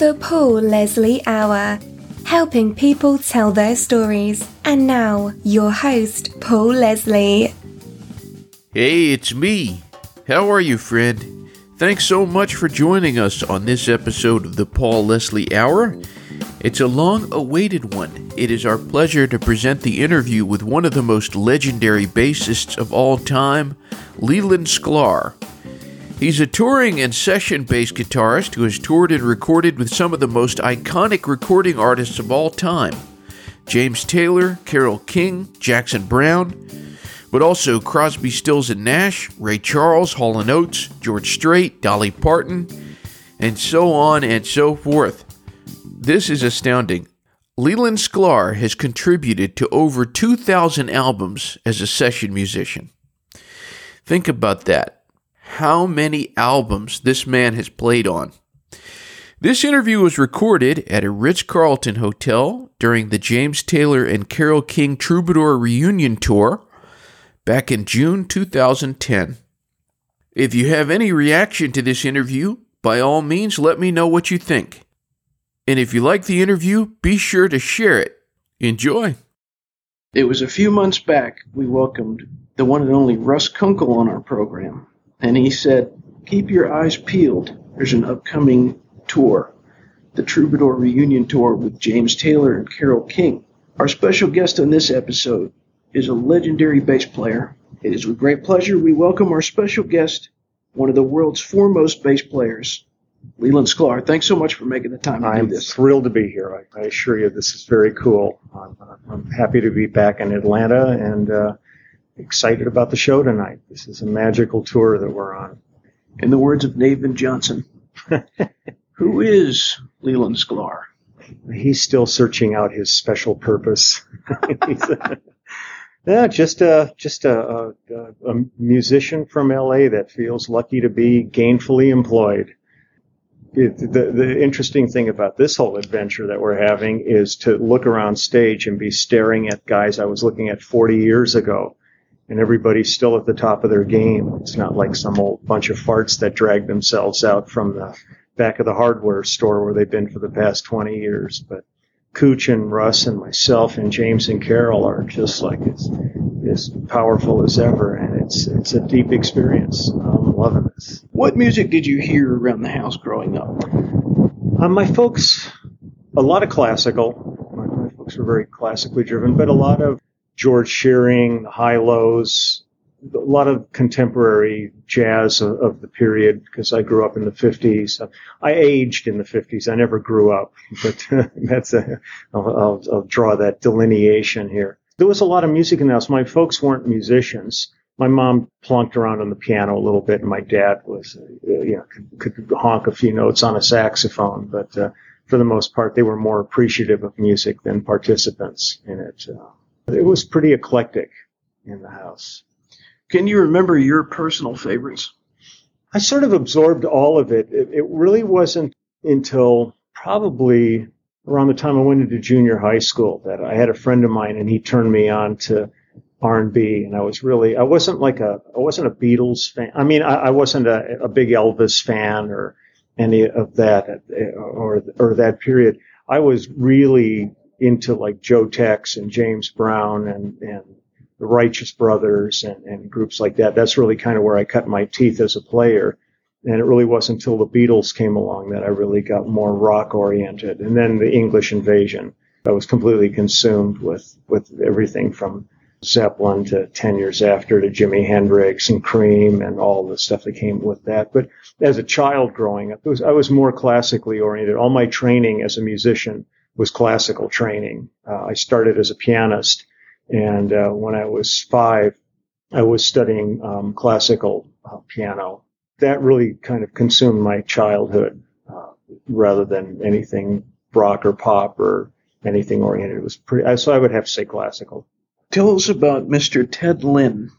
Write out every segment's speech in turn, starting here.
The Paul Leslie Hour, helping people tell their stories. And now, your host, Paul Leslie. Hey, it's me. How are you, friend? Thanks so much for joining us on this episode of the Paul Leslie Hour. It's a long awaited one. It is our pleasure to present the interview with one of the most legendary bassists of all time, Leland Sklar. He's a touring and session bass guitarist who has toured and recorded with some of the most iconic recording artists of all time James Taylor, Carole King, Jackson Browne, but also Crosby, Stills and Nash, Ray Charles, Hall & Oates, George Strait, Dolly Parton, and so on and so forth. This is astounding. Leland Sklar has contributed to over 2,000 albums as a session musician. Think about that how many albums this man has played on. This interview was recorded at a Ritz Carlton hotel during the James Taylor and Carole King Troubadour reunion tour back in June 2010. If you have any reaction to this interview, by all means let me know what you think. And if you like the interview, be sure to share it. Enjoy. It was a few months back we welcomed the one and only Russ Kunkel on our program and he said, Keep your eyes peeled. There's an upcoming tour, the Troubadour Reunion Tour with James Taylor and Carole King. Our special guest on this episode is a legendary bass player. It is with great pleasure we welcome our special guest, one of the world's foremost bass players, Leland Sklar. Thanks so much for making the time to I'm do this. thrilled to be here. I, I, assure you, this is very cool. I'm, I'm, happy to be back in Atlanta and uh, excited about the show tonight. This is a magical tour that we're on. In the words of Navin Johnson, who is Leland Sklar? He's still searching out his special purpose. yeah, just a just a, a, a musician from LA that feels lucky to be gainfully employed. It, the, the interesting thing about this whole adventure that we're having is to look around stage and be staring at guys I was looking at 40 years ago and everybody's still at the top of their game. It's not like some old bunch of farts that drag themselves out from the back of the hardware store where they've been for the past 20 years. But Cooch and Russ and myself and James and Carole are just like as, as powerful as ever, and it's it's a deep experience. I'm loving this. What music did you hear around the house growing up? Uh, my folks, a lot of classical. My, my folks were very classically driven, but a lot of George Shearing, Hi-Lo's, a lot of contemporary jazz of, of the period because I grew up in the 50s. I aged in the 50s. I never grew up, but that's a, I'll, I'll, I'll draw that delineation here. There was a lot of music in the house. My folks weren't musicians. My mom plunked around on the piano a little bit, and my dad was, uh, you know, could, could, honk a few notes on a saxophone. But uh, for the most part, they were more appreciative of music than participants in it. Uh, it was pretty eclectic in the house. Can you remember your personal favorites? I sort of absorbed all of it. It, it really wasn't until probably around the time I went into junior high school that I had a friend of mine and he turned me on to R&B and I was really, I wasn't like a, I wasn't a Beatles fan. I mean, I, I wasn't a, a big Elvis fan or any of that or, or that period. I was really into like Joe Tex and James Brown and, and the Righteous Brothers and, and groups like that. That's really kind of where I cut my teeth as a player. And it really wasn't until the Beatles came along that I really got more rock oriented. And then the English invasion. I was completely consumed with, with everything from Zeppelin to 10 years after to Jimi Hendrix and Cream and all the stuff that came with that. But as a child growing up, was, I was more classically oriented. All my training as a musician was classical training. Uh, I started as a pianist, and uh, when I was five, I was studying um, classical uh, piano. That really kind of consumed my childhood uh, rather than anything rock or pop or anything oriented. It was pretty, so I would have to say classical. Tell us about Mr. Ted Lynn.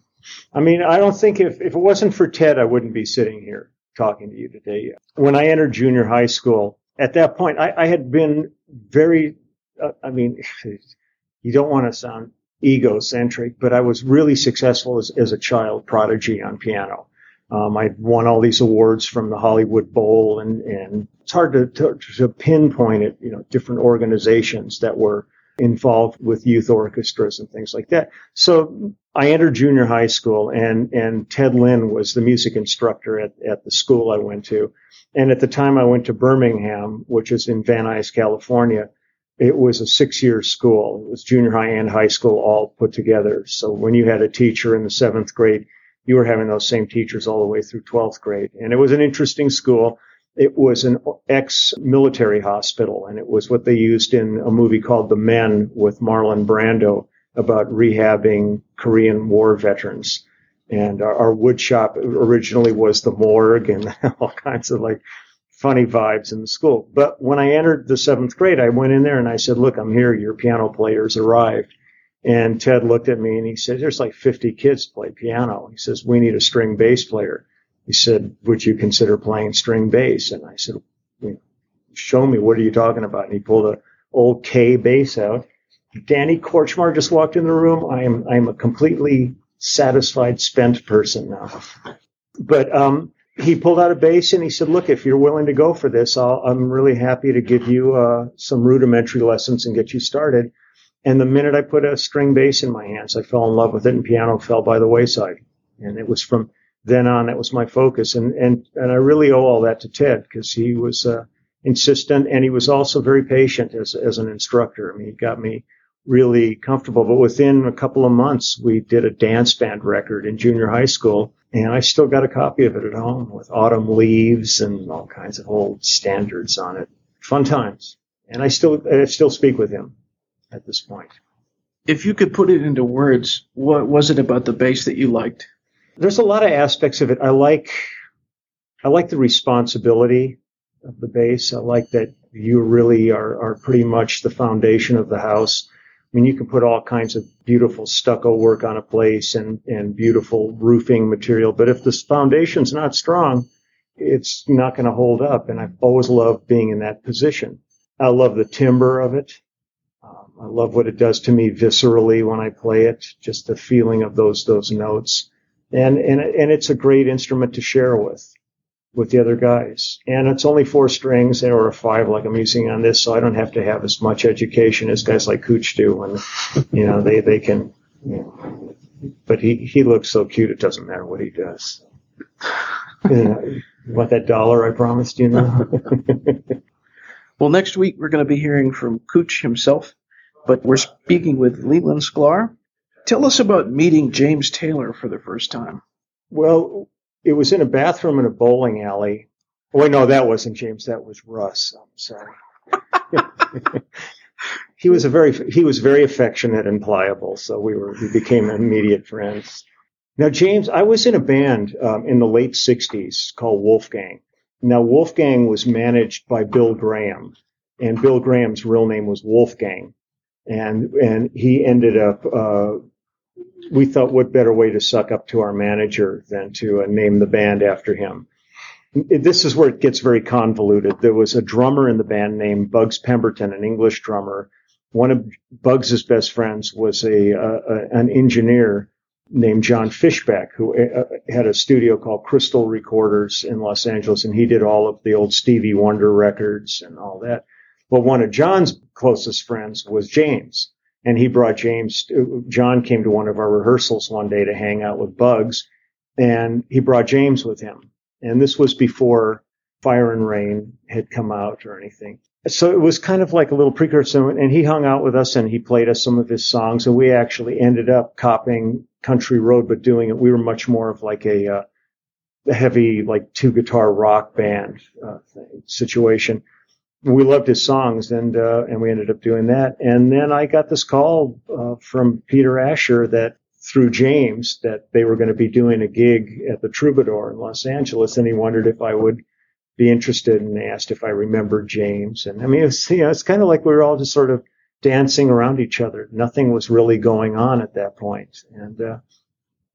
I mean, I don't think if, if it wasn't for Ted, I wouldn't be sitting here talking to you today. When I entered junior high school, at that point, I, I had been very, uh, I mean, you don't want to sound egocentric, but I was really successful as, as a child prodigy on piano. Um, I won all these awards from the Hollywood Bowl, and, and it's hard to, to, to pinpoint it. You know, different organizations that were involved with youth orchestras and things like that. So I entered junior high school, and and Ted Lynn was the music instructor at at the school I went to, and at the time I went to Birmingham, which is in Van Nuys, California. It was a six-year school. It was junior high and high school all put together. So when you had a teacher in the seventh grade you were having those same teachers all the way through 12th grade. And it was an interesting school. It was an ex-military hospital, and it was what they used in a movie called The Men with Marlon Brando about rehabbing Korean War veterans. And our, our wood shop originally was the morgue and all kinds of like funny vibes in the school. But when I entered the seventh grade, I went in there and I said, look, I'm here. Your piano players arrived. And Ted looked at me and he said, there's like 50 kids play piano. He says, we need a string bass player. He said, would you consider playing string bass? And I said, show me, what are you talking about? And he pulled a old Kay bass out. Danny Kortchmar just walked in the room. I am, I'm a completely satisfied, spent person now. But, um, he pulled out a bass and he said, look, if you're willing to go for this, i am really happy to give you, uh, some rudimentary lessons and get you started. And the minute I put a string bass in my hands, I fell in love with it and piano fell by the wayside. And it was from then on, that was my focus. And, and, and I really owe all that to Ted because he was, uh, insistent and he was also very patient as, as an instructor. I mean, he got me really comfortable. But within a couple of months, we did a dance band record in junior high school. And I still got a copy of it at home with autumn leaves and all kinds of old standards on it. Fun times. And I still, I still speak with him at this point. If you could put it into words, what was it about the bass that you liked? There's a lot of aspects of it. I like, I like the responsibility of the bass. I like that you really are, are pretty much the foundation of the house. I mean, you can put all kinds of beautiful stucco work on a place and, and beautiful roofing material, but if the foundation's not strong, it's not going to hold up. And I've always loved being in that position. I love the timbre of it. Um, I love what it does to me viscerally when I play it, just the feeling of those those notes, and and and it's a great instrument to share with with the other guys. And it's only four strings or a five like I'm using on this, so I don't have to have as much education as guys like Cooch do. And you know they they can, you know, but he he looks so cute it doesn't matter what he does. you, know, you want that dollar I promised you? Know? Well, next week we're going to be hearing from Cooch himself, but we're speaking with Leland Sklar. Tell us about meeting James Taylor for the first time. Well, it was in a bathroom in a bowling alley. Oh, wait, no, that wasn't James. That was Russ. I'm sorry. he was a very he was very affectionate and pliable, so we were we became immediate friends. Now, James, I was in a band um, in the late '60s called Wolfgang, now, Wolfgang was managed by Bill Graham, and Bill Graham's real name was Wolfgang, and and he ended up. Uh, we thought, what better way to suck up to our manager than to uh, name the band after him? This is where it gets very convoluted. There was a drummer in the band named Bugs Pemberton, an English drummer. One of Bugs's best friends was a, uh, an engineer named John Fischbach, who uh, had a studio called Crystal Recorders in Los Angeles, and he did all of the old Stevie Wonder records and all that. But one of John's closest friends was James, and he brought James. John came to one of our rehearsals one day to hang out with Bugs, and he brought James with him. And this was before Fire and Rain had come out or anything so it was kind of like a little precursor and he hung out with us and he played us some of his songs and we actually ended up copying country road but doing it we were much more of like a, uh, heavy like two guitar rock band uh, situation we loved his songs and uh, and we ended up doing that and then i got this call uh, from peter asher that through james that they were going to be doing a gig at the troubadour in los angeles and he wondered if i would be interested and asked if I remembered James. And I mean, it's, you know, it's kind of like we were all just sort of dancing around each other. Nothing was really going on at that. And, uh,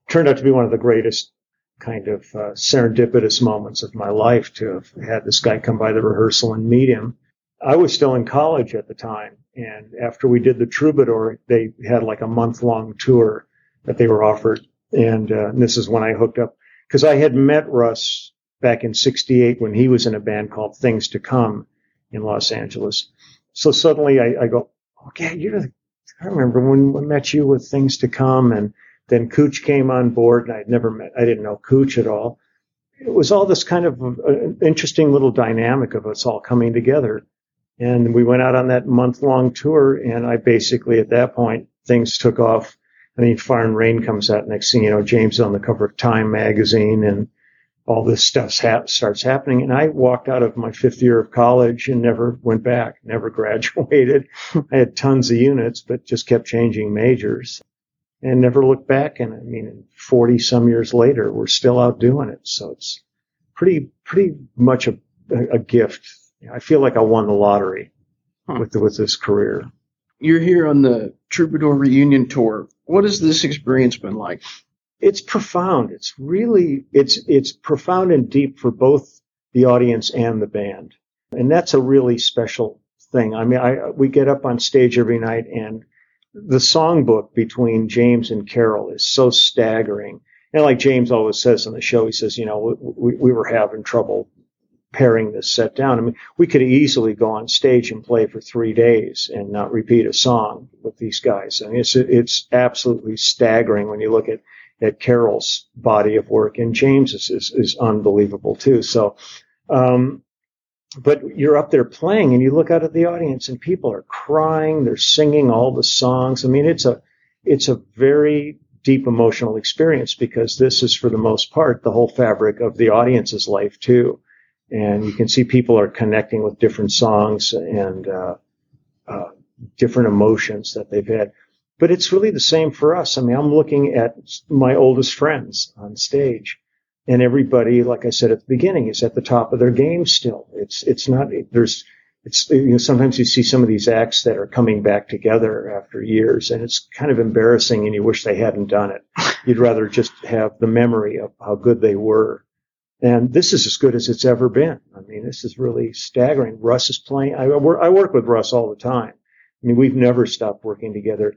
turned out to be one of the greatest kind of uh, serendipitous moments of my life to have had this guy come by the rehearsal and meet him. I was still in college at the time. And after we did the Troubadour, they had like a month long tour that they were offered. And, uh, and this is when I hooked up because I had met Russ back in 68 when he was in a band called Things to Come in Los Angeles. So suddenly I, I go, okay, you're the, I remember when we met you with Things to Come and then Cooch came on board and I'd never met, I didn't know Cooch at all. It was all this kind of uh, interesting little dynamic of us all coming together. And we went out on that month long tour and I basically at that point, things took off. I mean, Fire and Rain comes out next thing you know, James is on the cover of Time magazine and all this stuff ha- starts happening. And I walked out of my fifth year of college and never went back, never graduated. I had tons of units, but just kept changing majors and never looked back. And I mean, 40 some years later, we're still out doing it. So it's pretty, pretty much a, a gift. I feel like I won the lottery huh. with, the, with this career. You're here on the Troubadour reunion tour. What has this experience been like? it's profound. It's really it's it's profound and deep for both the audience and the band, and that's a really special thing. I mean, I we get up on stage every night, and the songbook between James and Carole is so staggering. And like James always says on the show, he says, you know, we, we were having trouble paring this set down. I mean, we could easily go on stage and play for three days and not repeat a song with these guys. I mean, it's it's absolutely staggering when you look at at Carole's body of work, and James's is, is unbelievable too. So, um, but you're up there playing, and you look out at the audience, and people are crying, they're singing all the songs. I mean, it's a it's a very deep emotional experience because this is, for the most part, the whole fabric of the audience's life too. And you can see people are connecting with different songs and uh, uh, different emotions that they've had. But it's really the same for us. I mean, I'm looking at my oldest friends on stage and everybody, like I said at the beginning, is at the top of their game still. It's, it's not, there's, it's, you know, sometimes you see some of these acts that are coming back together after years and it's kind of embarrassing and you wish they hadn't done it. You'd rather just have the memory of how good they were. And this is as good as it's ever been. I mean, this is really staggering. Russ is playing. I, I work with Russ all the time. I mean, we've never stopped working together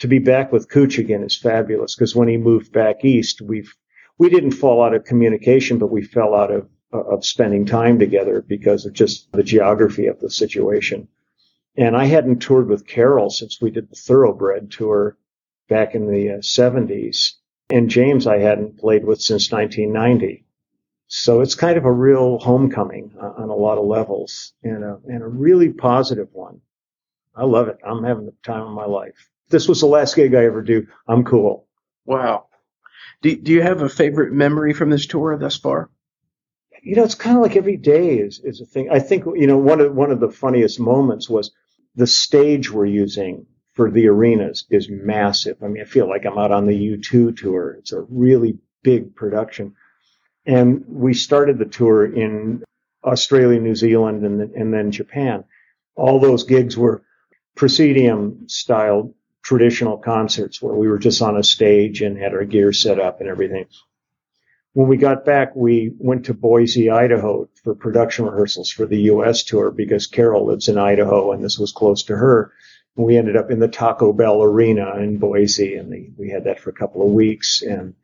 to be back with Cooch again is fabulous because when he moved back east, we've we didn't fall out of communication, but we fell out of of spending time together because of just the geography of the situation. And I hadn't toured with Carole since we did the Thoroughbred tour back in the uh, 70s. And James I hadn't played with since 1990. So it's kind of a real homecoming uh, on a lot of levels and a, and a really positive one. I love it. I'm having the time of my life this was the last gig I ever do. I'm cool. Wow. Do, do you have a favorite memory from this tour thus far? You know, it's kind of like every day is, is a thing. I think, you know, one of, one of the funniest moments was the stage we're using for the arenas is massive. I mean, I feel like I'm out on the U2 tour. It's a really big production. And we started the tour in Australia, New Zealand, and, and then Japan. All those gigs were proscenium style traditional concerts where we were just on a stage and had our gear set up and everything. When we got back, we went to Boise, Idaho for production rehearsals for the U.S. tour because Carole lives in Idaho and this was close to her. We ended up in the Taco Bell Arena in Boise and the, we had that for a couple of weeks. And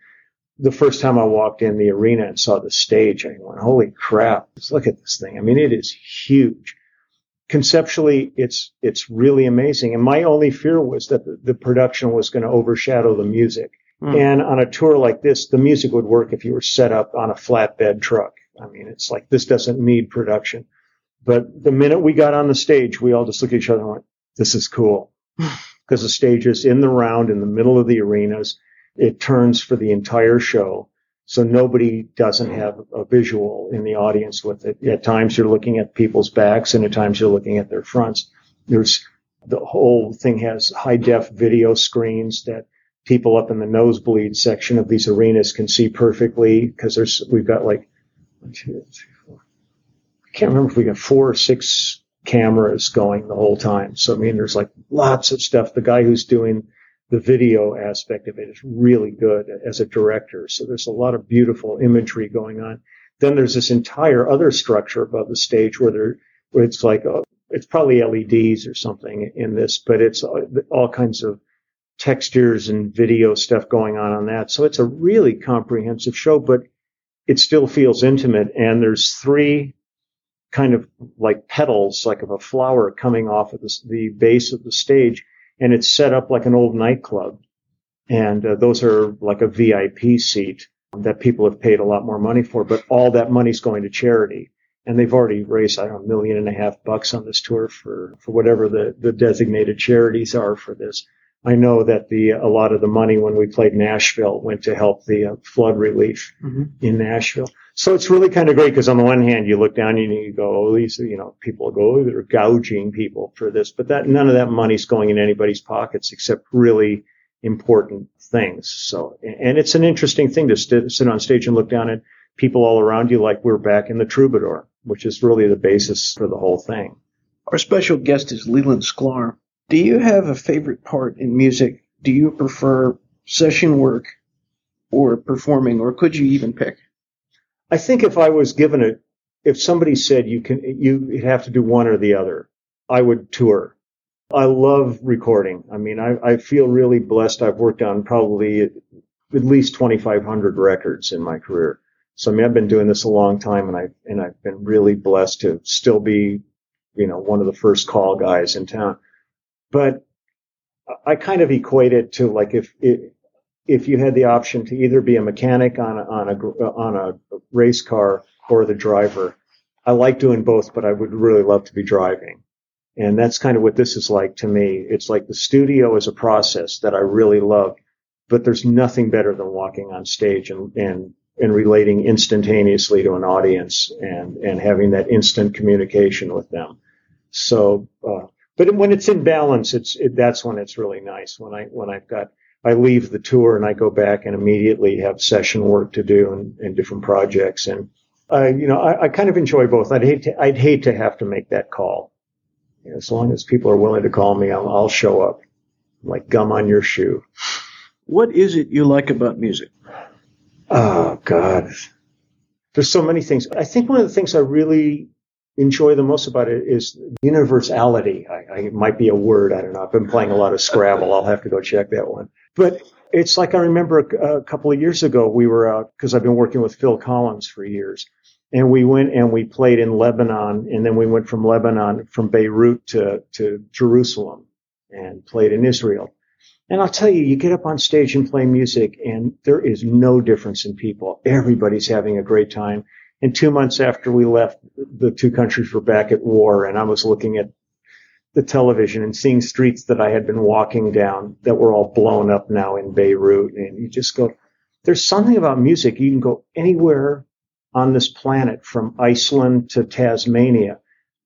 the first time I walked in the arena and saw the stage, I went, holy crap, look at this thing. I mean, it is huge conceptually it's it's really amazing. And my only fear was that the, the production was going to overshadow the music. Mm. and on a tour like this the music would work if you were set up on a flatbed truck. I mean it's like this doesn't need production. But the minute we got on the stage we all just looked at each other and went this is cool. Because the stage is in the round in the middle of the arenas. It turns for the entire show so nobody doesn't have a visual in the audience with it. At times you're looking at people's backs and at times you're looking at their fronts. There's the whole thing has high def video screens that people up in the nosebleed section of these arenas can see perfectly because there's, we've got like, one, two, three, four. I can't remember if we got four or six cameras going the whole time. So I mean, there's like lots of stuff. The guy who's doing the video aspect of it is really good as a director. So there's a lot of beautiful imagery going on. Then there's this entire other structure above the stage where there, where it's like, a, uh, it's probably LEDs or something in this, but it's all kinds of textures and video stuff going on on that. So it's a really comprehensive show, but it still feels intimate. And there's three kind of like petals, like of a flower coming off of the, the base of the stage. And it's set up like an old nightclub. And uh, those are like a VIP seat that people have paid a lot more money for, but all that money's going to charity. And they've already raised, I don't know, a million and a half bucks on this tour for, for whatever the, the designated charities are for this. I know that the a lot of the money when we played Nashville went to help the uh, flood relief mm-hmm. in Nashville. So it's really kind of great because on the one hand you look down and you go, oh, these you know people go, oh, they're gouging people for this, but that none of that money's going in anybody's pockets except really important things. So and it's an interesting thing to st- sit on stage and look down at people all around you like we're back in the Troubadour, which is really the basis for the whole thing. Our special guest is Leland Sklar. Do you have a favorite part in music? Do you prefer session work or performing, or could you even pick? I think if I was given a, if somebody said you can, you have to do one or the other, I would tour. I love recording. I mean, I, I feel really blessed. I've worked on probably at, least 2,500 records in my career. So I mean, I've been doing this a long time, and I and I've been really blessed to still be, you know, one of the first call guys in town but I kind of equate it to like if if you had the option to either be a mechanic on a, on a on a race car or the driver. I like doing both, but I would really love to be driving. And that's kind of what this is like to me. It's like the studio is a process that I really love, but there's nothing better than walking on stage and, and, and relating instantaneously to an audience and, and having that instant communication with them. So, uh, but when it's in balance, it's it, that's when it's really nice. When I when I've got I leave the tour and I go back and immediately have session work to do and, and different projects. And I, you know, I, I, kind of enjoy both. I'd hate to I'd hate to have to make that call. You know, as long as people are willing to call me, I'll, I'll show up like gum on your shoe. What is it you like about music? Oh God, there's so many things. I think one of the things I really enjoy the most about it is universality. I, I, it might be a word. I don't know. I've been playing a lot of Scrabble. I'll have to go check that one. But it's like I remember a, a couple of years ago, we were out because I've been working with Phil Collins for years. And we went and we played in Lebanon. And then we went from Lebanon, from Beirut to, to Jerusalem and played in Israel. And I'll tell you, you get up on stage and play music and there is no difference in people. Everybody's having a great time. And two months after we left, the two countries were back at war, and I was looking at the television and seeing streets that I had been walking down that were all blown up now in Beirut. And you just go, there's something about music. You can go anywhere on this planet from Iceland to Tasmania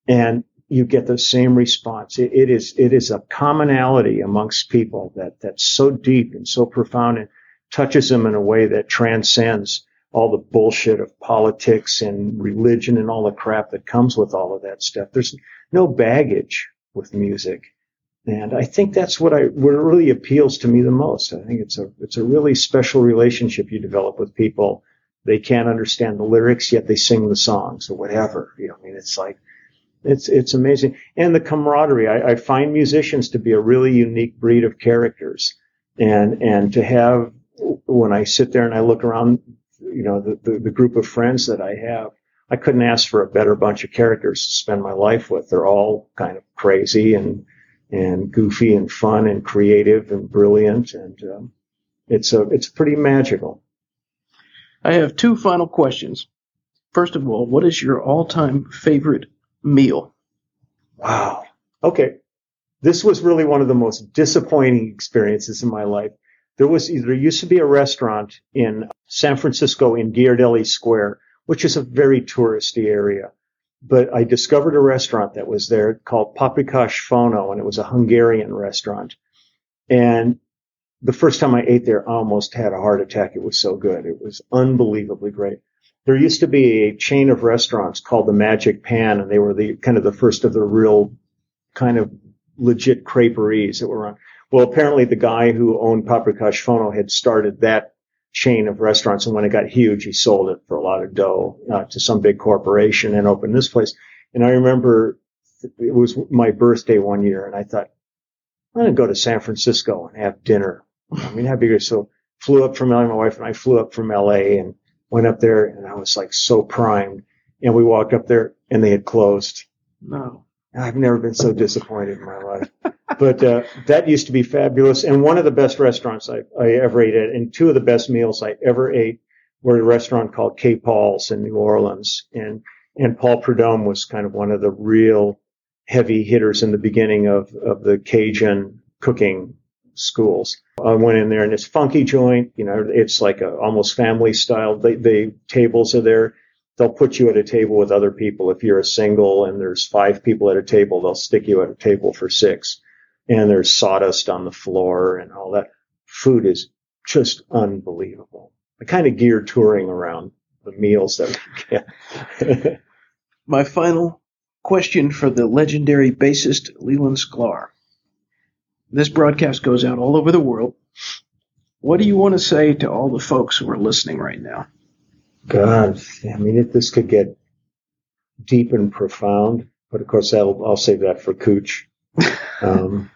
and you get the same response. It, it is, it is a commonality amongst people that, that's so deep and so profound and touches them in a way that transcends all the bullshit of politics and religion and all the crap that comes with all of that stuff. There's no baggage with music. And I think that's what I, what really appeals to me the most. I think it's a, it's a really special relationship you develop with people. They can't understand the lyrics, yet they sing the songs or whatever. You know, I mean, it's like, it's, it's amazing. And the camaraderie. I, I find musicians to be a really unique breed of characters. And, and to have, when I sit there and I look around you know, the, the, the group of friends that I have, I couldn't ask for a better bunch of characters to spend my life with. They're all kind of crazy and, and goofy and fun and creative and brilliant. And, um, it's a, it's pretty magical. I have two final questions. First of all, what is your all-time favorite meal? Wow. Okay. This was really one of the most disappointing experiences in my life. There was there used to be a restaurant in San Francisco in Ghirardelli Square, which is a very touristy area. But I discovered a restaurant that was there called Paprikash Fono, and it was a Hungarian restaurant. And the first time I ate there, I almost had a heart attack. It was so good. It was unbelievably great. There used to be a chain of restaurants called the Magic Pan, and they were the kind of the first of the real kind of legit creperies that were on. Well, apparently the guy who owned Paprikash Fono had started that chain of restaurants. And when it got huge, he sold it for a lot of dough uh, to some big corporation and opened this place. And I remember it was my birthday one year, and I thought I'm going to go to San Francisco and have dinner. I mean, how big is so? Flew up from LA. My wife and I flew up from LA and Went up there and I was like so primed. And we walked up there and they had closed. No. I've never been so disappointed in my life. But uh, that used to be fabulous. And one of the best restaurants I, I ever ate at, and two of the best meals I ever ate were at a restaurant called K. Paul's in New Orleans. And and Paul Prudhomme was kind of one of the real heavy hitters in the beginning of, of the Cajun cooking schools. I went in there and it's funky joint, you know, it's like a almost family style. They tables are there. They'll put you at a table with other people. If you're a single and there's five people at a table, they'll stick you at a table for six. And there's sawdust on the floor and all that. Food is just unbelievable. I kind of gear touring around the meals that we get. My final question for the legendary bassist Leland Sklar. This broadcast goes out all over the world. What do you want to say to all the folks who are listening right now? God, I mean, if this could get deep and profound, but of course, I'll, I'll save that for Cooch. Um,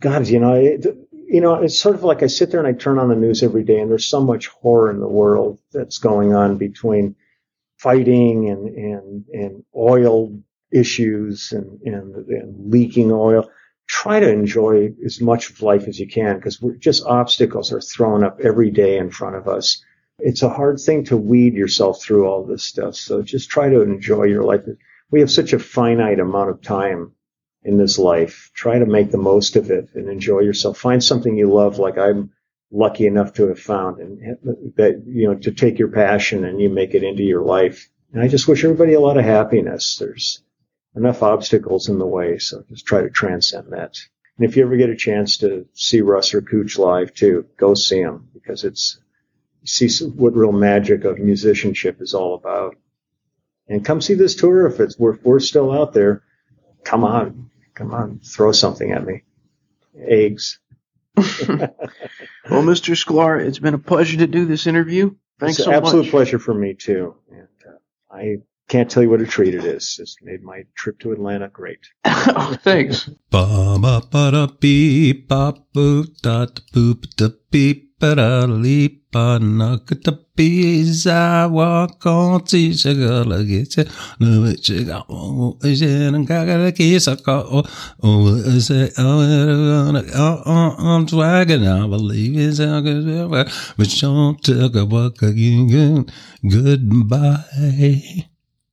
God, you know, it, you know, it's sort of like I sit there and I turn on the news every day, and there's so much horror in the world that's going on between fighting and and and oil issues and and, and leaking oil. Try to enjoy as much of life as you can because we're just obstacles are thrown up every day in front of us. It's a hard thing to weed yourself through all this stuff. So just try to enjoy your life. We have such a finite amount of time in this life. Try to make the most of it and enjoy yourself. Find something you love, like I'm lucky enough to have found, and that you know to take your passion and you make it into your life. And I just wish everybody a lot of happiness. There's enough obstacles in the way, so just try to transcend that. And if you ever get a chance to see Russ or Cooch live too, go see them because it's see what real magic of musicianship is all about. And come see this tour if it's if we're still out there. Come on, come on, throw something at me. Eggs. well, Mr. Sklar, it's been a pleasure to do this interview. Thanks it's so an absolute much. pleasure for me too. And uh, I can't tell you what a treat it is. It's made my trip to Atlanta great. oh, thanks. Ba ba ba da beep ba boop da da boop da beep ba da leap ba na ka da bees I walk on to sugar like it's a it's a go oh is it and ga ga kiss a go oh oh is it oh oh oh I'm believe it's a good but don't talk about goodbye